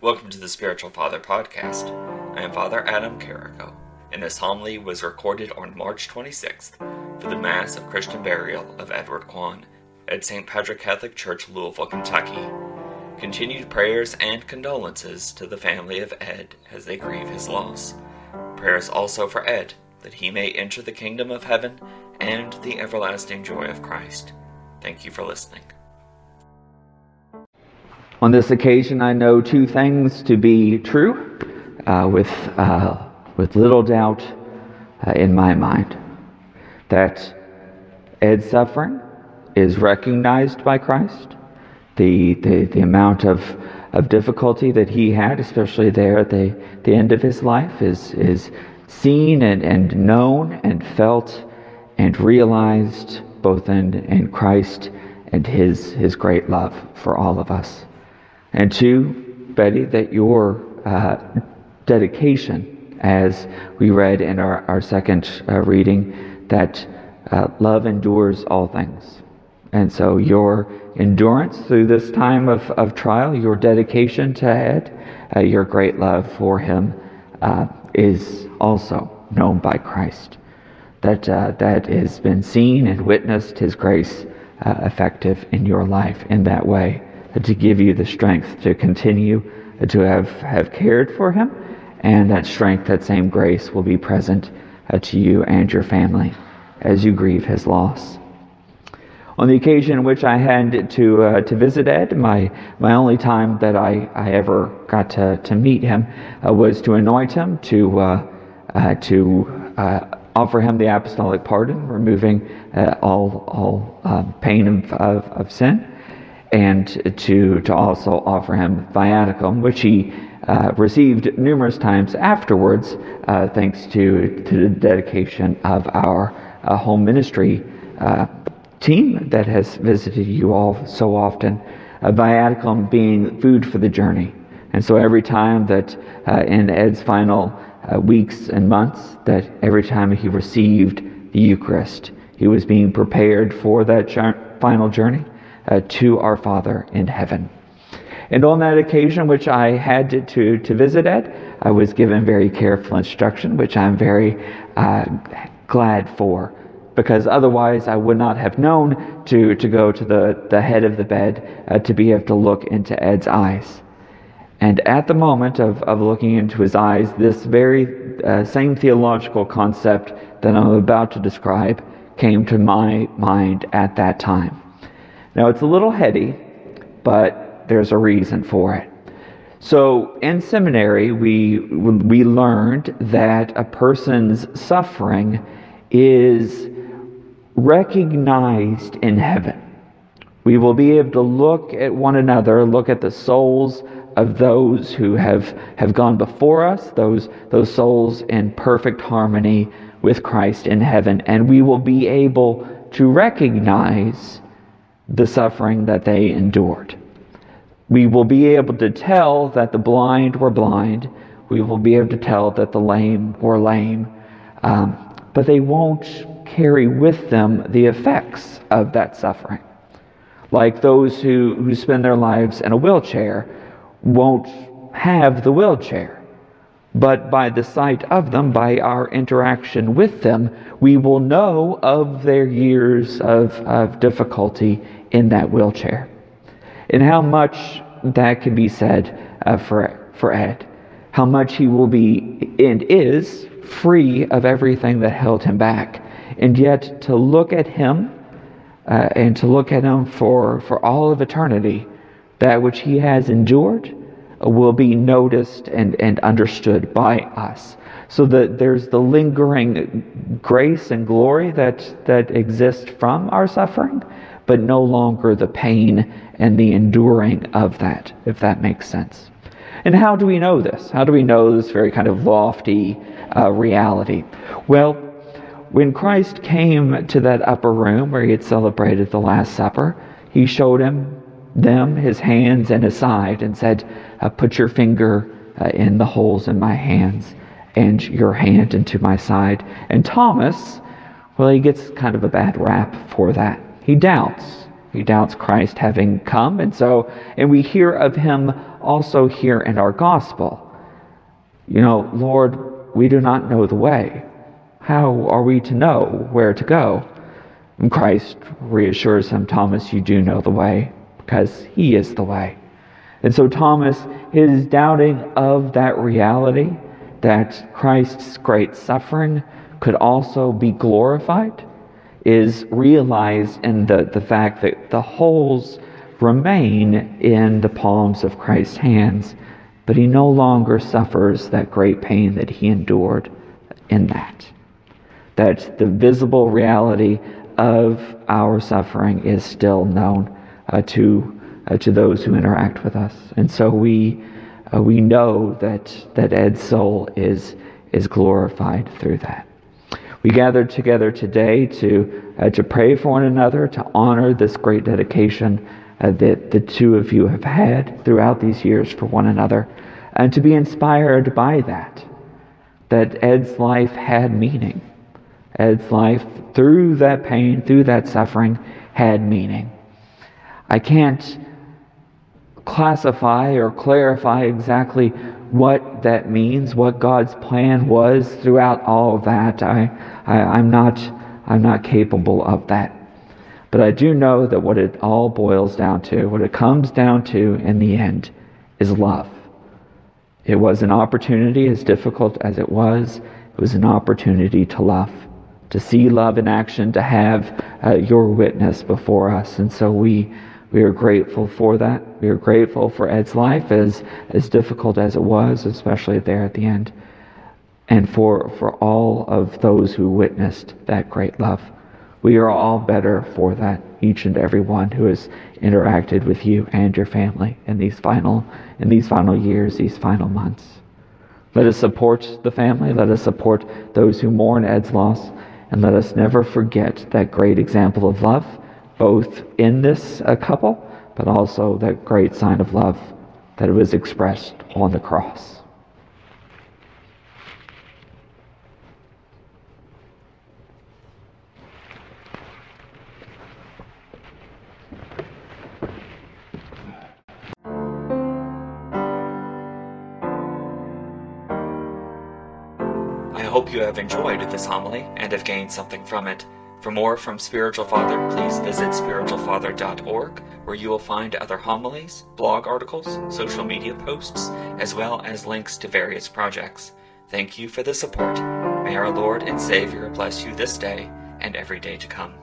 Welcome to the Spiritual Father Podcast. I am Father Adam Carrico, and this homily was recorded on March 26th for the Mass of Christian Burial of Edward Kwan at St. Patrick Catholic Church, Louisville, Kentucky. Continued prayers and condolences to the family of Ed as they grieve his loss. Prayers also for Ed, that he may enter the kingdom of heaven and the everlasting joy of Christ. Thank you for listening. On this occasion, I know two things to be true uh, with, uh, with little doubt uh, in my mind that Ed's suffering is recognized by Christ, the, the, the amount of, of difficulty that he had, especially there at the, the end of his life, is, is seen and, and known and felt and realized both in, in Christ and his, his great love for all of us. And two, Betty, that your uh, dedication, as we read in our, our second uh, reading, that uh, love endures all things. And so your endurance through this time of, of trial, your dedication to Ed, uh, your great love for him uh, is also known by Christ. That, uh, that has been seen and witnessed his grace effective in your life in that way to give you the strength to continue to have, have cared for him, and that strength, that same grace will be present uh, to you and your family as you grieve his loss. On the occasion in which I had to, uh, to visit Ed, my, my only time that I, I ever got to, to meet him uh, was to anoint him, to, uh, uh, to uh, offer him the apostolic pardon, removing all, all pain of, of, of sin and to, to also offer him viaticum, which he uh, received numerous times afterwards, uh, thanks to, to the dedication of our uh, home ministry uh, team that has visited you all so often. viaticum being food for the journey. And so every time that uh, in Ed's final uh, weeks and months, that every time he received the Eucharist, he was being prepared for that final journey uh, to our Father in heaven. And on that occasion, which I had to, to, to visit Ed, I was given very careful instruction, which I'm very uh, glad for, because otherwise I would not have known to, to go to the, the head of the bed uh, to be able to look into Ed's eyes. And at the moment of, of looking into his eyes, this very uh, same theological concept that I'm about to describe came to my mind at that time. Now, it's a little heady, but there's a reason for it. So, in seminary, we, we learned that a person's suffering is recognized in heaven. We will be able to look at one another, look at the souls of those who have, have gone before us, those, those souls in perfect harmony with Christ in heaven, and we will be able to recognize the suffering that they endured. We will be able to tell that the blind were blind. We will be able to tell that the lame were lame. Um, but they won't carry with them the effects of that suffering. Like those who, who spend their lives in a wheelchair won't have the wheelchair but by the sight of them, by our interaction with them, we will know of their years of, of difficulty in that wheelchair. And how much that can be said uh, for, for Ed. How much he will be and is free of everything that held him back. And yet to look at him uh, and to look at him for, for all of eternity, that which he has endured will be noticed and, and understood by us. So that there's the lingering grace and glory that, that exists from our suffering, but no longer the pain and the enduring of that, if that makes sense. And how do we know this? How do we know this very kind of lofty uh, reality? Well, when Christ came to that upper room where he had celebrated the Last Supper, he showed him them his hands and his side and said, uh, Put your finger uh, in the holes in my hands and your hand into my side. And Thomas, well, he gets kind of a bad rap for that. He doubts. He doubts Christ having come. And so, and we hear of him also here in our gospel. You know, Lord, we do not know the way. How are we to know where to go? And Christ reassures him, Thomas, you do know the way because he is the way. And so, Thomas, his doubting of that reality, that Christ's great suffering could also be glorified, is realized in the, the fact that the holes remain in the palms of Christ's hands, but he no longer suffers that great pain that he endured in that. That the visible reality of our suffering is still known uh, to, uh, to those who interact with us. And so we, uh, we know that, that Ed's soul is, is glorified through that. We gathered together today to, uh, to pray for one another, to honor this great dedication uh, that the two of you have had throughout these years for one another, and to be inspired by that. That Ed's life had meaning. Ed's life, through that pain, through that suffering, had meaning. I can't classify or clarify exactly what that means, what God's plan was throughout all of that. I, I, am not, I'm not capable of that. But I do know that what it all boils down to, what it comes down to in the end, is love. It was an opportunity, as difficult as it was, it was an opportunity to love, to see love in action, to have uh, your witness before us. And so we we are grateful for that. We are grateful for Ed's life, as, as difficult as it was, especially there at the end, and for, for all of those who witnessed that great love. We are all better for that, each and every one who has interacted with you and your family in these final, in these final years, these final months. Let us support the family. Let us support those who mourn Ed's loss. And let us never forget that great example of love both in this uh, couple, but also that great sign of love that was expressed on the cross. I hope you have enjoyed this homily and have gained something from it. For more from Spiritual Father, please visit spiritualfather.org, where you will find other homilies, blog articles, social media posts, as well as links to various projects. Thank you for the support. May our Lord and Savior bless you this day and every day to come.